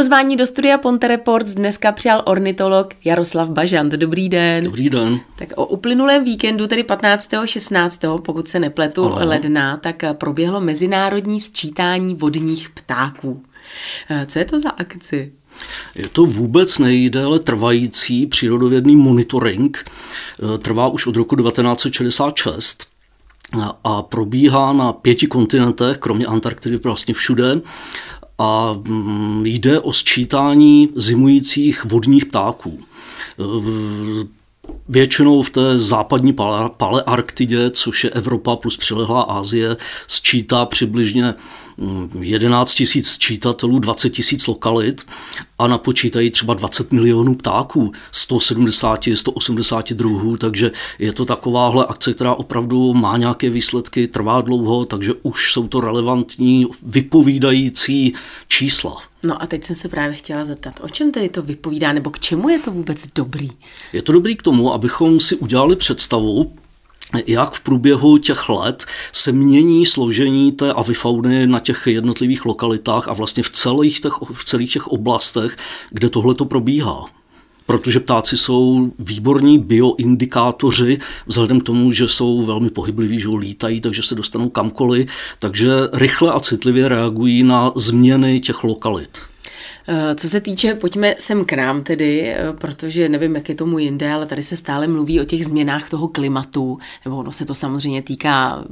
Pozvání do studia Ponte Reports dneska přijal ornitolog Jaroslav Bažant. Dobrý den. Dobrý den. Tak o uplynulém víkendu, tedy 15. 16. pokud se nepletu Ale. ledna, tak proběhlo mezinárodní sčítání vodních ptáků. Eh, co je to za akci? Je to vůbec nejdéle trvající přírodovědný monitoring. Eh, trvá už od roku 1966 a probíhá na pěti kontinentech, kromě Antarktidy vlastně všude a mm, jde o sčítání zimujících vodních ptáků. Většinou v té západní palearktidě, což je Evropa plus přilehlá Asie, sčítá přibližně 11 tisíc sčítatelů, 20 tisíc lokalit a napočítají třeba 20 milionů ptáků, 170, 180 druhů, takže je to takováhle akce, která opravdu má nějaké výsledky, trvá dlouho, takže už jsou to relevantní, vypovídající čísla. No a teď jsem se právě chtěla zeptat, o čem tedy to vypovídá, nebo k čemu je to vůbec dobrý? Je to dobrý k tomu, abychom si udělali představu, jak v průběhu těch let se mění složení té avifauny na těch jednotlivých lokalitách a vlastně v celých těch, v celých těch oblastech, kde tohle to probíhá protože ptáci jsou výborní bioindikátoři, vzhledem k tomu, že jsou velmi pohybliví, že lítají, takže se dostanou kamkoliv, takže rychle a citlivě reagují na změny těch lokalit. Eh, co se týče, pojďme sem k nám tedy, eh, protože nevím, jak je tomu jinde, ale tady se stále mluví o těch změnách toho klimatu, nebo ono se to samozřejmě týká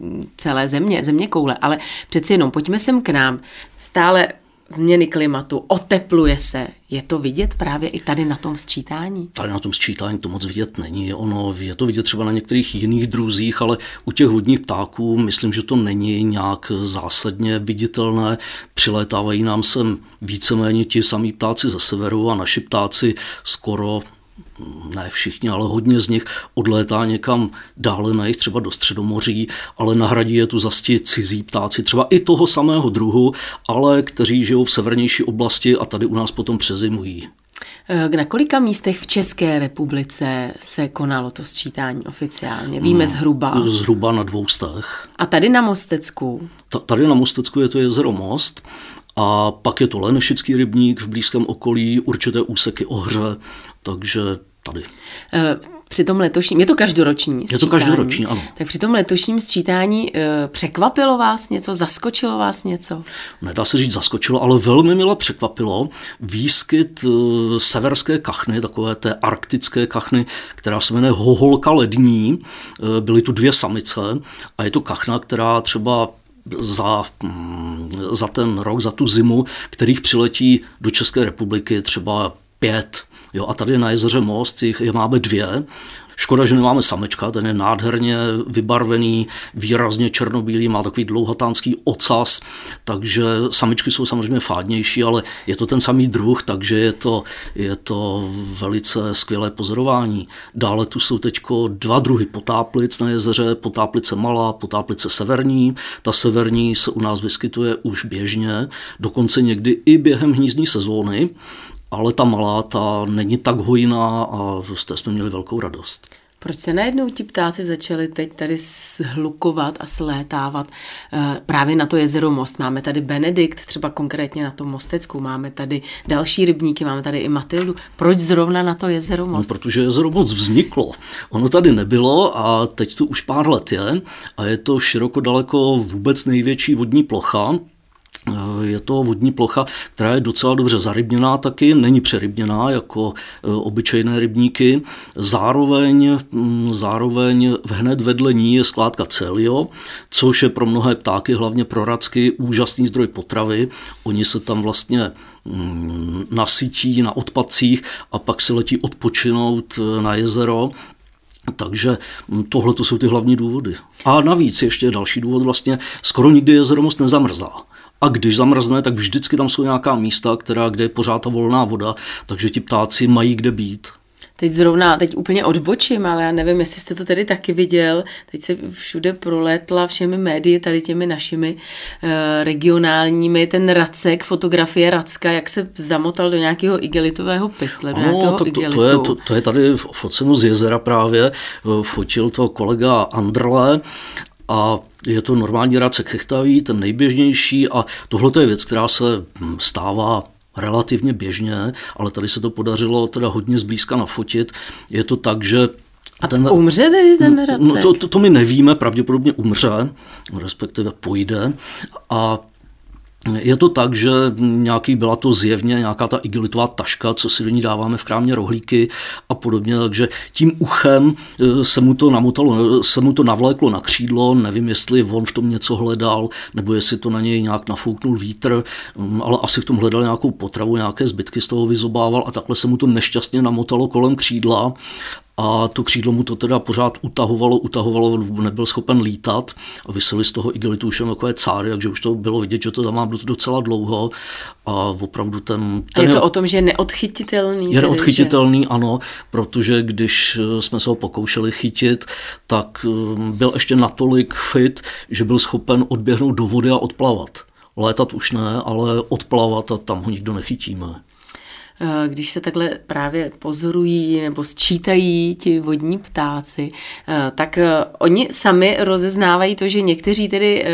mm, celé země, země koule, ale přeci jenom pojďme sem k nám. Stále změny klimatu, otepluje se. Je to vidět právě i tady na tom sčítání? Tady na tom sčítání to moc vidět není. Ono je to vidět třeba na některých jiných druzích, ale u těch vodních ptáků myslím, že to není nějak zásadně viditelné. Přilétávají nám sem víceméně ti samí ptáci ze severu a naši ptáci skoro ne všichni, ale hodně z nich odlétá někam dále na jich, třeba do Středomoří, ale nahradí je tu zasti cizí ptáci, třeba i toho samého druhu, ale kteří žijou v severnější oblasti a tady u nás potom přezimují. Eh, na kolika místech v České republice se konalo to sčítání oficiálně? Víme hmm, zhruba? Zhruba na dvou stech. A tady na Mostecku? tady na Mostecku je to jezero Most a pak je to Lenešický rybník v blízkém okolí, určité úseky Ohře, takže tady. Eh, při tom letošním, je to každoroční sčítání. Je to každoroční, ano. Tak při tom letošním sčítání e, překvapilo vás něco, zaskočilo vás něco? Nedá se říct zaskočilo, ale velmi milé překvapilo výskyt e, severské kachny, takové té arktické kachny, která se jmenuje hoholka lední. E, byly tu dvě samice a je to kachna, která třeba za, mm, za ten rok, za tu zimu, kterých přiletí do České republiky třeba pět. Jo, a tady na jezeře Most jich je máme dvě. Škoda, že nemáme samečka, ten je nádherně vybarvený, výrazně černobílý, má takový dlouhatánský ocas, takže samičky jsou samozřejmě fádnější, ale je to ten samý druh, takže je to, je to velice skvělé pozorování. Dále tu jsou teď dva druhy potáplic na jezeře, potáplice malá, potáplice severní. Ta severní se u nás vyskytuje už běžně, dokonce někdy i během hnízdní sezóny ale ta malá, ta není tak hojná a z té jsme měli velkou radost. Proč se najednou ti ptáci začali teď tady shlukovat a slétávat eh, právě na to jezero Most? Máme tady Benedikt, třeba konkrétně na tom Mostecku, máme tady další rybníky, máme tady i Matildu. Proč zrovna na to jezero Most? No, protože jezero Most vzniklo. Ono tady nebylo a teď tu už pár let je a je to široko daleko vůbec největší vodní plocha, je to vodní plocha, která je docela dobře zarybněná taky, není přerybněná jako eh, obyčejné rybníky. Zároveň, mm, zároveň hned vedle ní je skládka Celio, což je pro mnohé ptáky, hlavně pro racky, úžasný zdroj potravy. Oni se tam vlastně mm, nasytí na odpadcích a pak se letí odpočinout eh, na jezero. Takže mm, tohle to jsou ty hlavní důvody. A navíc ještě další důvod, vlastně skoro nikdy jezero moc nezamrzá a když zamrzne, tak vždycky tam jsou nějaká místa, která, kde je pořád ta volná voda, takže ti ptáci mají kde být. Teď zrovna, teď úplně odbočím, ale já nevím, jestli jste to tedy taky viděl. Teď se všude prolétla všemi médii, tady těmi našimi e, regionálními, ten Racek, fotografie Racka, jak se zamotal do nějakého igelitového pytle, do nějakého tak to, to, je, to, to je tady foceno z jezera právě, eh, fotil to kolega Andrle a je to normální racek hechtavý, ten nejběžnější a tohle je věc, která se hm, stává relativně běžně, ale tady se to podařilo teda hodně zblízka nafotit. Je to tak, že a ten, umře tedy ten Racek? No to, to, to my nevíme, pravděpodobně umře, respektive půjde. A je to tak, že nějaký byla to zjevně nějaká ta igelitová taška, co si do ní dáváme v krámě rohlíky a podobně, takže tím uchem eh, se mu to namotalo, se mu to navléklo na křídlo, nevím, jestli on v tom něco hledal, nebo jestli to na něj nějak nafouknul vítr, mm, ale asi v tom hledal nějakou potravu, nějaké zbytky z toho vyzobával a takhle se mu to nešťastně namotalo kolem křídla a to křídlo mu to teda pořád utahovalo, utahovalo, nebyl schopen lítat a vysely z toho igelitu už takové cáry, takže už to bylo vidět, že to tam má docela dlouho a opravdu ten... ten a je to je, o tom, že je neodchytitelný? Je neodchytitelný, že... ano, protože když jsme se ho pokoušeli chytit, tak um, byl ještě natolik fit, že byl schopen odběhnout do vody a odplavat. Létat už ne, ale odplavat a tam ho nikdo nechytíme. Eh, když se takhle právě pozorují nebo sčítají ti vodní ptáci, eh, tak eh, oni sami rozeznávají to, že někteří tedy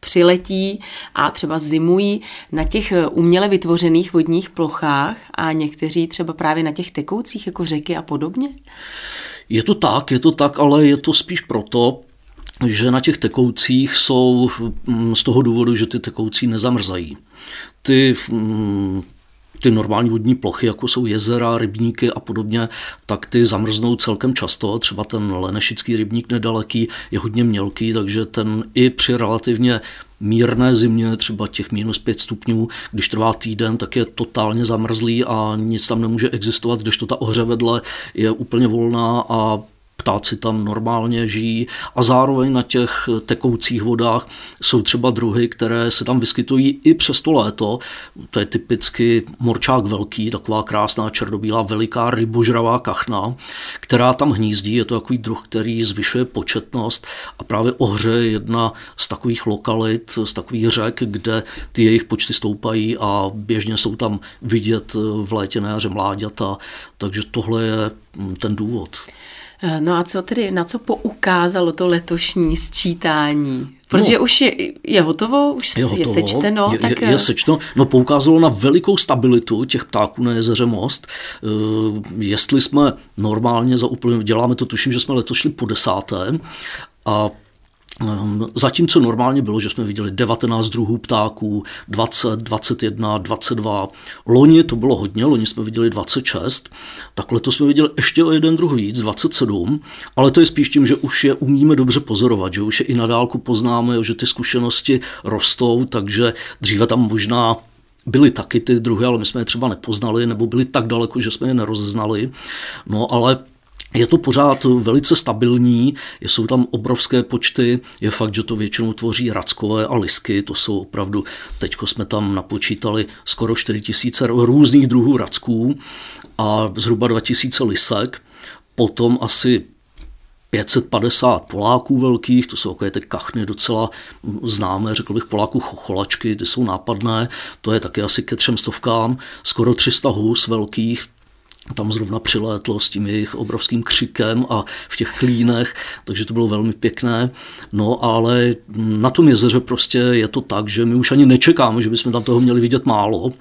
přiletí a třeba zimují na těch uměle vytvořených vodních plochách a někteří třeba právě na těch tekoucích jako řeky a podobně? Je to tak, je to tak, ale je to spíš proto, že na těch tekoucích jsou mm, z toho důvodu, že ty tekoucí nezamrzají. Ty mm, ty normální vodní plochy, jako jsou jezera, rybníky a podobně, tak ty zamrznou celkem často. Třeba ten lenešický rybník nedaleký je hodně mělký, takže ten i při relativně mírné zimě, třeba těch minus 5 stupňů, když trvá týden, tak je totálně zamrzlý a nic tam nemůže existovat, když to ta ohře vedle je úplně volná a ptáci tam normálně žijí a zároveň na těch tekoucích vodách jsou třeba druhy, které se tam vyskytují i přes to léto. To je typicky morčák velký, taková krásná černobílá veliká rybožravá kachna, která tam hnízdí. Je to takový druh, který zvyšuje početnost a právě ohře je jedna z takových lokalit, z takových řek, kde ty jejich počty stoupají a běžně jsou tam vidět v létě na jaře mláďata, takže tohle je ten důvod. Eh, no a co tedy, na co poukázalo to letošní sčítání? Protože no, už je, je hotovo, už je, hotovo, je sečteno. Je, tak... je, je eh, sečteno. No poukázalo na velikou stabilitu těch ptáků na jezeře Most. E, jestli jsme normálně za úplně, děláme to, tuším, že jsme letos šli po desáté a zatímco normálně bylo, že jsme viděli 19 druhů ptáků, 20, 21, 22. Loni to bylo hodně, loni jsme viděli 26, tak letos jsme viděli ještě o jeden druh víc, 27, ale to je spíš tím, že už je umíme dobře pozorovat, že už je i na dálku poznáme, že ty zkušenosti rostou, takže dříve tam možná byly taky ty druhy, ale my jsme je třeba nepoznali, nebo byly tak daleko, že jsme je nerozeznali. No ale je to pořád velice stabilní, jsou tam obrovské počty, je fakt, že to většinou tvoří rackové a lisky, to jsou opravdu, teďko jsme tam napočítali skoro 4 tisíce různých druhů racků a zhruba 2000 lisek, potom asi 550 Poláků velkých, to jsou takové ty kachny docela známé, řekl bych Poláků chocholačky, ty jsou nápadné, to je taky asi ke třem stovkám, skoro 300 hus velkých, tam zrovna přilétlo s tím jejich obrovským křikem a v těch klínech, takže to bylo velmi pěkné. No ale na tom jezeře prostě je to tak, že my už ani nečekáme, že bychom tam toho měli vidět málo.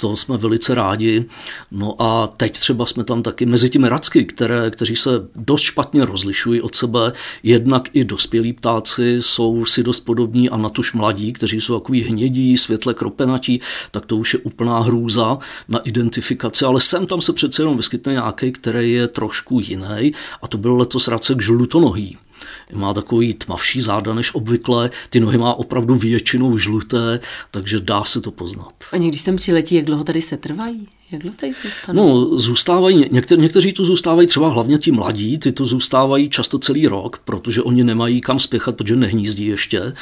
To jsme velice rádi. No a teď třeba jsme tam taky mezi těmi racky, které, kteří se dost špatně rozlišují od sebe, jednak i dospělí ptáci jsou si dost podobní a natuž mladí, kteří jsou takový hnědí, světle kropenatí, tak to už je úplná hrůza na identifikaci, ale sem tam se přece jenom vyskytne nějaký, který je trošku jiný a to byl letos racek žlutonohý. Má takový tmavší záda než obvykle, ty nohy má opravdu většinou žluté, takže dá se to poznat. A když sem přiletí, jak dlouho tady se trvají? Jak dlouho tady zůstanou? No, zůstávají, někter, někteří tu zůstávají třeba hlavně ti mladí, ty tu zůstávají často celý rok, protože oni nemají kam spěchat, protože nehnízdí ještě,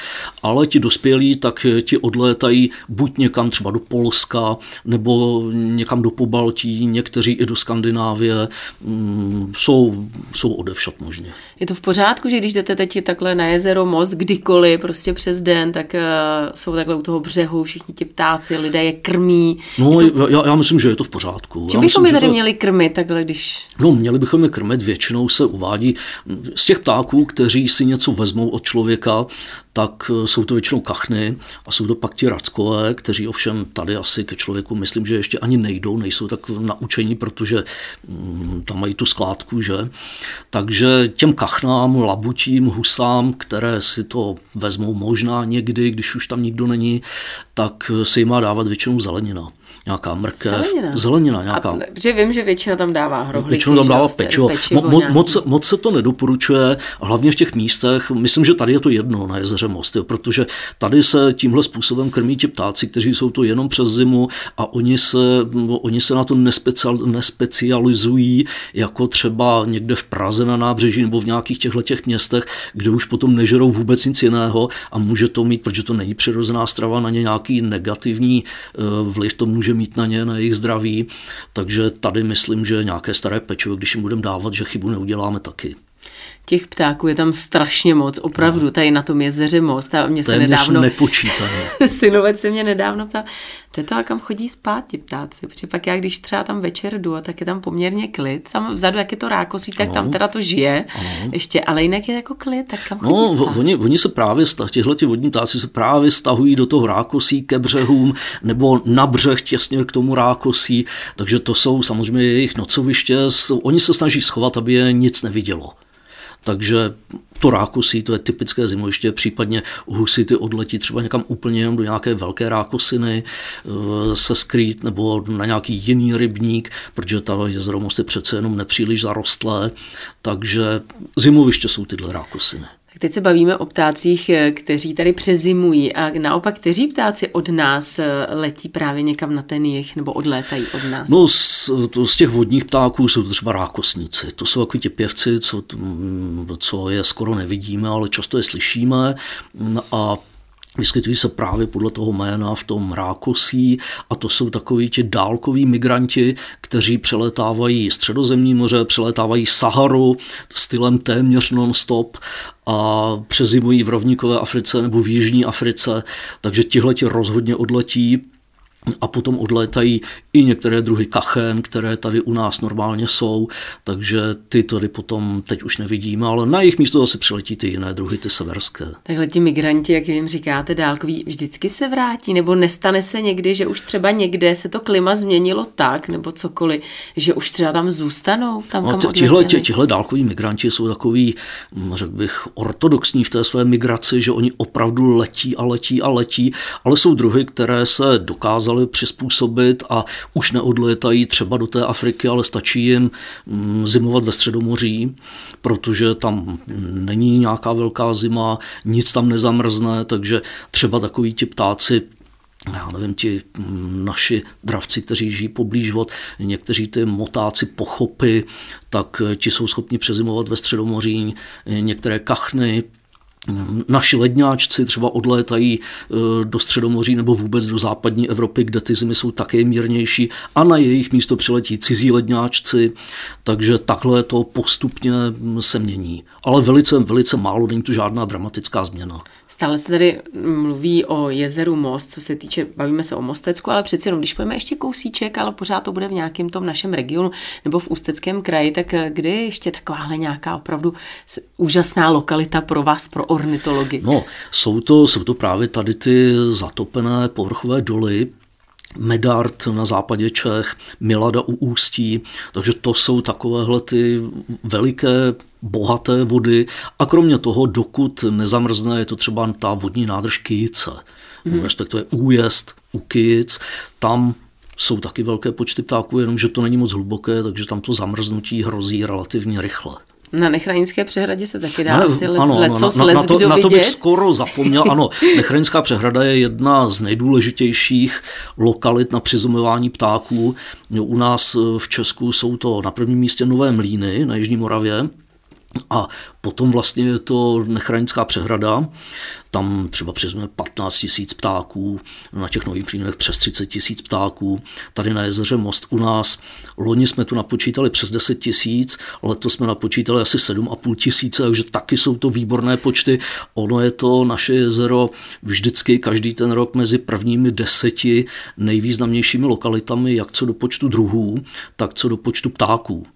ale ti dospělí, tak ti odlétají buď někam třeba do Polska, nebo někam do Pobaltí, někteří i do Skandinávie, mm, jsou, jsou odevšat možně. Je to v pořádku, že když jdete teď takhle na jezero Most, kdykoliv, prostě přes den, tak uh, jsou takhle u toho břehu všichni ti ptáci, lidé je krmí. No, je to... já, já myslím, že je to v pořádku. Čím bychom je tady to... měli krmit takhle, když... No, měli bychom je krmit, většinou se uvádí z těch ptáků, kteří si něco vezmou od člověka, tak eh, jsou to většinou kachny a jsou to pak ti rackové, kteří ovšem tady asi ke člověku myslím, že ještě ani nejdou, nejsou tak naučení, protože mm, tam mají tu skládku, že? Takže těm kachnám, labutím, husám, které si to vezmou možná někdy, když už tam nikdo není, tak se jim má dávat většinou zelenina nějaká mrkev, zelenina, zelenina nějaká. A, že vím, že většina tam dává hrohlíky. Většinou tam dává pečivo. pečivo mo, mo, moc, moc se to nedoporučuje, hlavně v těch místech. Myslím, že tady je to jedno na jezeře Most, jo, protože tady se tímhle způsobem krmí ti ptáci, kteří jsou to jenom přes zimu a oni se, oni se na to nespecial, nespecializují, jako třeba někde v Praze na nábřeží nebo v nějakých těchto těch městech, kde už potom nežerou vůbec nic jiného a může to mít, protože to není přirozená strava, na ně nějaký negativní eh, vliv to může mít na ně, na jejich zdraví. Takže tady myslím, že nějaké staré pečivo, když jim budeme dávat, že chybu neuděláme taky těch ptáků je tam strašně moc, opravdu, no. tady na tom jezeře Most a mě se nedávno... nepočítané. synovec se mě nedávno ptal, to a kam chodí spát ti ptáci, protože pak já, když třeba tam večer jdu, tak je tam poměrně klid, tam vzadu, jak je to rákosí, tak ano. tam teda to žije ano. ještě, ale jinak je jako klid, tak kam chodí no, spát? Oni, oni se právě, těhle ti vodní ptáci se právě stahují do toho rákosí ke břehům, nebo na břeh těsně k tomu rákosí, takže to jsou samozřejmě jejich nocoviště, oni se snaží schovat, aby je nic nevidělo. Takže to rákosí, to je typické zimoviště, případně husity odletí třeba někam úplně jenom do nějaké velké rákosiny eh, se skrýt nebo na nějaký jiný rybník, protože ta jezero je přece jenom nepříliš zarostlé, takže zimoviště jsou tyhle rákosiny. Teď se bavíme o ptácích, eh, kteří tady přezimují a naopak, kteří ptáci od nás eh, letí právě někam na ten jich nebo odlétají od nás? No z, to, z těch vodních ptáků jsou to třeba rákosníci. To jsou takový ti pěvci, co, co je skoro nevidíme, ale často je slyšíme a Vyskytují se právě podle toho jména v tom rákosí a to jsou takoví ti dálkoví migranti, kteří přeletávají středozemní moře, přeletávají Saharu stylem téměř non-stop a přezimují v rovníkové Africe nebo v Jižní Africe, takže tihle ti rozhodně odletí a potom odlétají i některé druhy kachen, které tady u nás normálně jsou, takže ty tady potom teď už nevidíme, ale na jejich místo zase přiletí ty jiné druhy, ty severské. Takhle ti migranti, jak jim říkáte, dálkoví, vždycky se vrátí, nebo nestane se někdy, že už třeba někde se to klima změnilo tak, nebo cokoliv, že už třeba tam zůstanou, tam no, kam tihle, tě, tihle dálkoví migranti jsou takový, hm, řekl bych, ortodoxní v té své migraci, že oni opravdu letí a letí a letí, ale jsou druhy, které se dokázaly přizpůsobit a už neodlétají třeba do té Afriky, ale stačí jim mm, zimovat ve Středomoří, protože tam není nějaká velká zima, nic tam nezamrzne, takže třeba takový ti ptáci já nevím, ti mm, naši dravci, kteří žijí poblíž vod, někteří ty motáci pochopy, tak ti jsou schopni přezimovat ve Středomoří, některé kachny, Naši ledňáčci třeba odlétají e, do Středomoří nebo vůbec do západní Evropy, kde ty zimy jsou také mírnější a na jejich místo přiletí cizí ledňáčci, takže takhle to postupně se mění. Ale velice, velice málo, není to žádná dramatická změna. Stále se tady mluví o jezeru Most, co se týče, bavíme se o Mostecku, ale přeci jenom, když pojeme ještě kousíček, ale pořád to bude v nějakém tom našem regionu nebo v Ústeckém kraji, tak kde je ještě takováhle nějaká opravdu úžasná lokalita pro vás, pro ornitology? No, jsou to, jsou to právě tady ty zatopené povrchové doly, Medard na západě Čech, Milada u Ústí, takže to jsou takovéhle ty veliké bohaté vody a kromě toho, dokud nezamrzne, je to třeba ta vodní nádrž Kyjice, mm. respektive újezd u Kyjic, tam jsou taky velké počty ptáků, jenomže to není moc hluboké, takže tam to zamrznutí hrozí relativně rychle. Na Nechranické přehradě se taky dá no, asi let, ano, lecos, na, na, na, to, na to bych skoro zapomněl. Ano, Nechranická přehrada je jedna z nejdůležitějších lokalit na přizumování ptáků. U nás v Česku jsou to na prvním místě Nové Mlíny na Jižní Moravě, A potom vlastně je to nechranická přehrada, tam třeba přes 15 tisíc ptáků, na těch nových plínech přes 30 tisíc ptáků, tady na jezeře Most u nás, loni jsme tu napočítali přes 10 tisíc, letos jsme napočítali asi 7,5 tisíce, takže taky jsou to výborné počty. Ono je to naše jezero vždycky každý ten rok mezi prvními deseti nejvýznamnějšími lokalitami, jak co do počtu druhů, tak co do počtu ptáků.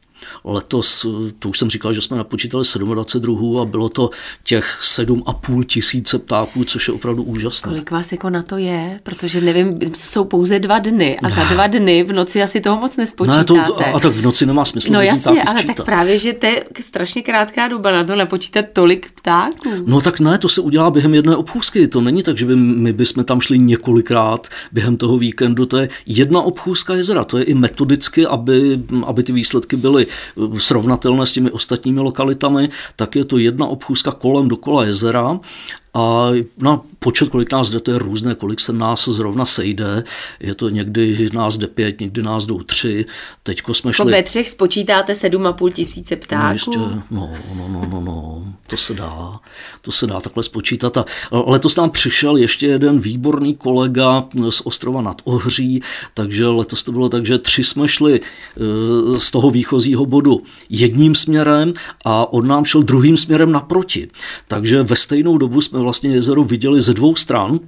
Letos, to už jsem říkal, že jsme napočítali 27 druhů a bylo to těch 7,5 tisíce ptáků, což je opravdu úžasné. Kolik vás jako na to je? Protože nevím, jsou pouze dva dny a za dva dny v noci asi toho moc nespočítáte. Ne, to, a, a tak v noci nemá smysl. No jasně, ale sčítat. tak právě, že to je strašně krátká doba na to napočítat tolik ptáků. No tak ne, to se udělá během jedné obchůzky. To není tak, že by my bychom tam šli několikrát během toho víkendu. To je jedna obchůzka jezera. To je i metodicky, aby, aby ty výsledky byly srovnatelné s těmi ostatními lokalitami, tak je to jedna obchůzka kolem dokola jezera a na počet, kolik nás jde, to je různé, kolik se nás zrovna sejde. Je to někdy nás jde pět, někdy nás jdou tři. Teďko jsme šli... Ve třech spočítáte sedm a půl tisíce ptáků? No, ještě, no, no, no, no, no, to se dá. To se dá takhle spočítat. A letos nám přišel ještě jeden výborný kolega z ostrova nad Ohří, takže letos to bylo tak, že tři jsme šli eh, z toho výchozího bodu jedním směrem a on nám šel druhým směrem naproti. Takže ve stejnou dobu jsme vlastně jezero viděli dvou stran,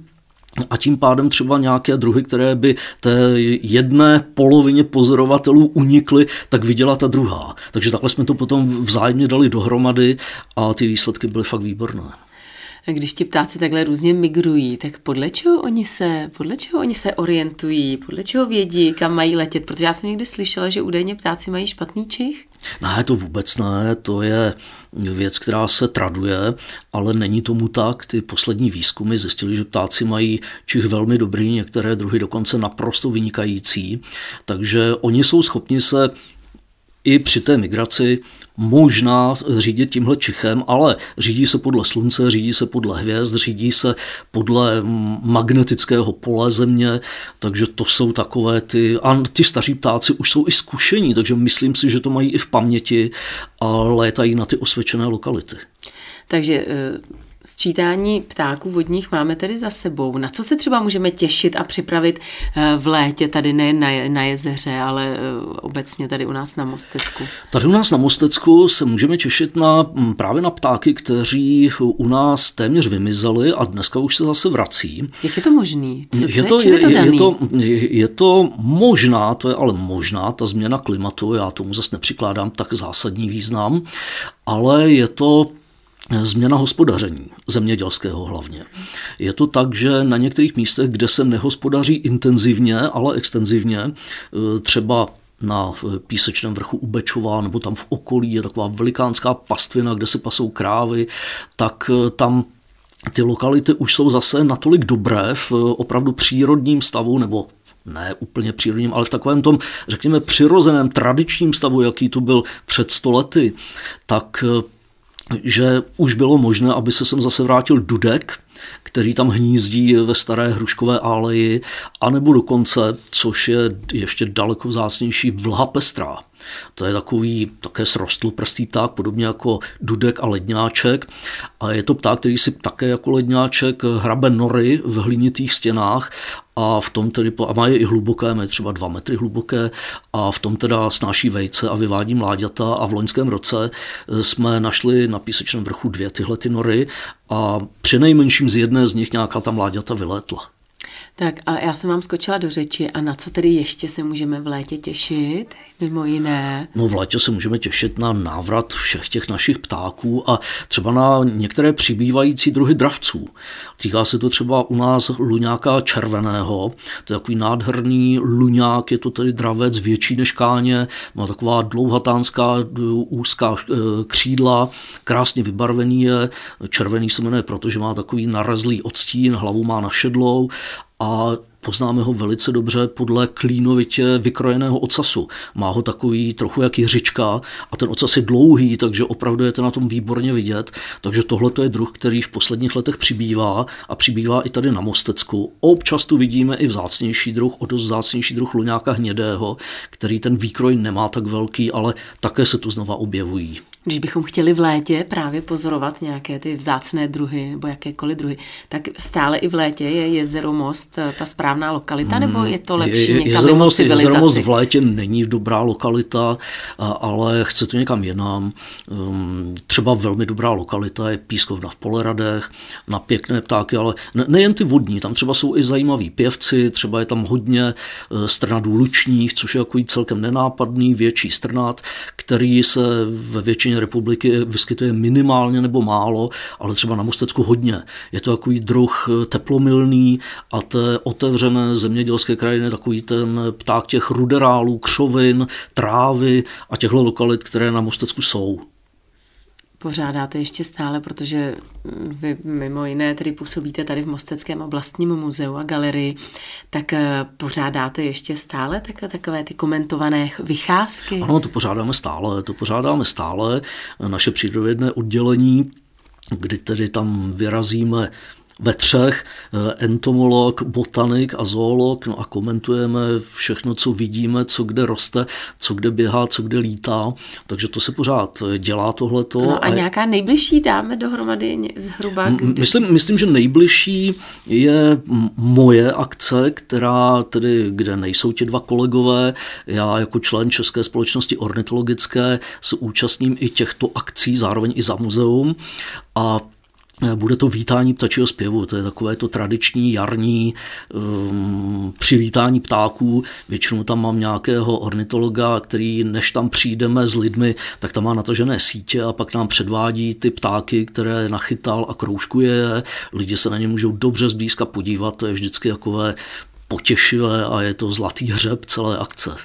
a tím pádem třeba nějaké druhy, které by té jedné polovině pozorovatelů unikly, tak viděla ta druhá. Takže takhle jsme to potom vzájemně dali dohromady a ty výsledky byly fakt výborné. Když ti ptáci takhle různě migrují, tak podle čeho oni se, podle čeho oni se orientují, podle čeho vědí, kam mají letět? Protože já jsem někdy slyšela, že údajně ptáci mají špatný čich. Ne, to vůbec ne, to je věc, která se traduje, ale není tomu tak. Ty poslední výzkumy zjistili, že ptáci mají čich velmi dobrý, některé druhy dokonce naprosto vynikající, takže oni jsou schopni se i při té migraci možná řídit tímhle čichem, ale řídí se podle slunce, řídí se podle hvězd, řídí se podle magnetického pole země, takže to jsou takové ty, a ty staří ptáci už jsou i zkušení, takže myslím si, že to mají i v paměti a létají na ty osvědčené lokality. Takže eh, Sčítání ptáků vodních máme tedy za sebou. Na co se třeba můžeme těšit a připravit eh, v létě tady ne na, na jezeře, ale eh, obecně tady u nás na Mostecku? Tady u nás na Mostecku se můžeme těšit na, mm, právě na ptáky, kteří u nás téměř vymizeli a dneska už se zase vrací. Jak je to možný? Co, je, to, je, je, to je, to, je to možná, to je ale možná, ta změna klimatu, já tomu zase nepřikládám tak zásadní význam, ale je to změna hospodaření, zemědělského hlavně. Je to tak, že na některých místech, kde se nehospodaří intenzivně, ale extenzivně, e, třeba na písečném vrchu u Bečova nebo tam v okolí je taková velikánská pastvina, kde se pasou krávy, tak e, tam ty lokality už jsou zase natolik dobré v opravdu přírodním stavu nebo ne úplně přírodním, ale v takovém tom, řekněme, přirozeném, tradičním stavu, jaký tu byl před stolety, tak e, že už bylo možné, aby se sem zase vrátil Dudek, který tam hnízdí ve staré hruškové áleji, anebo dokonce, což je ještě daleko vzácnější, vlha pestrá. To je takový také srostl prstý pták, podobně jako dudek a ledňáček. A je to pták, který si také jako ledňáček hrabe nory v hlinitých stěnách a v tom tedy, a má je i hluboké, má třeba dva metry hluboké a v tom teda snáší vejce a vyvádí mláďata a v loňském roce jsme našli na písečném vrchu dvě tyhle ty nory a při nejmenším z jedné z nich nějaká ta mláďata vylétla. Tak a já jsem vám skočila do řeči a na co tedy ještě se můžeme v létě těšit, mimo jiné? No v létě se můžeme těšit na návrat všech těch našich ptáků a třeba na některé přibývající druhy dravců. Týká se to třeba u nás luňáka červeného, to je takový nádherný luňák, je to tedy dravec větší než káně, má taková dlouhatánská úzká eh, křídla, krásně vybarvený je, červený se jmenuje, protože má takový narezlý odstín, hlavu má našedlou a poznáme ho velice dobře podle klínovitě vykrojeného ocasu. Má ho takový trochu jak jiřička a ten ocas je dlouhý, takže opravdu je to na tom výborně vidět. Takže tohle je druh, který v posledních letech přibývá a přibývá i tady na Mostecku. Občas tu vidíme i vzácnější druh, o dost vzácnější druh luňáka hnědého, který ten výkroj nemá tak velký, ale také se tu znova objevují. Když bychom chtěli v létě právě pozorovat nějaké ty vzácné druhy nebo jakékoliv druhy, tak stále i v létě je jezero Most ta správná lokalita, nebo je to lepší je, někam jezero mimo civilizaci? Jezero Most v létě není dobrá lokalita, ale chce to někam jinam. Um, třeba velmi dobrá lokalita je Pískovna v Poleradech, na pěkné ptáky, ale nejen ty vodní, tam třeba jsou i zajímaví pěvci, třeba je tam hodně eh, strnadů lučních, což je takový celkem nenápadný větší strnad, který se ve většině republiky vyskytuje minimálně nebo málo, ale třeba na Mostecku hodně. Je to takový druh teplomilný a té otevřené zemědělské krajiny, takový ten pták těch ruderálů, křovin, trávy a těchto lokalit, které na Mostecku jsou pořádáte ještě stále, protože vy mimo jiné tedy působíte tady v Mosteckém oblastním muzeu a galerii, tak eh, pořádáte ještě stále takové, takové ty komentované vycházky? Ano, to pořádáme stále, to pořádáme stále. Naše přírodovědné oddělení kdy tedy tam vyrazíme ve třech, eh, entomolog, botanik a zoolog, no a komentujeme všechno, co vidíme, co kde roste, co kde běhá, co kde lítá, takže to se pořád dělá tohleto. No a, a nějaká nejbližší dáme dohromady zhruba? Kdy... Myslím, myslím, že nejbližší je moje akce, která tedy, kde nejsou ti dva kolegové, já jako člen České společnosti ornitologické se účastním i těchto akcí, zároveň i za muzeum a bude to vítání ptačího zpěvu, to je takové to tradiční jarní um, přivítání ptáků. Většinou tam mám nějakého ornitologa, který než tam přijdeme s lidmi, tak tam má natažené sítě a pak nám předvádí ty ptáky, které nachytal a kroužkuje je. Lidi se na ně můžou dobře zblízka podívat, to je vždycky takové potěšivé a je to zlatý hřeb celé akce.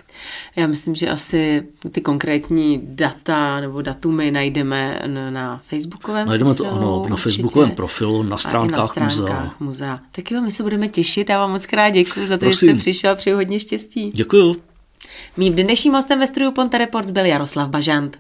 Já myslím, že asi ty konkrétní data nebo datumy najdeme na facebookovém Najdeme to, profilu, ano, na facebookovém profilu, na stránkách, na stránkách muzea. muzea. Tak jo, my se budeme těšit. Já vám moc krát děkuji za to, Prosím. že jste přišel. Přeji hodně štěstí. Děkuji. Mým dnešním hostem ve studiu Ponte Reports byl Jaroslav Bažant.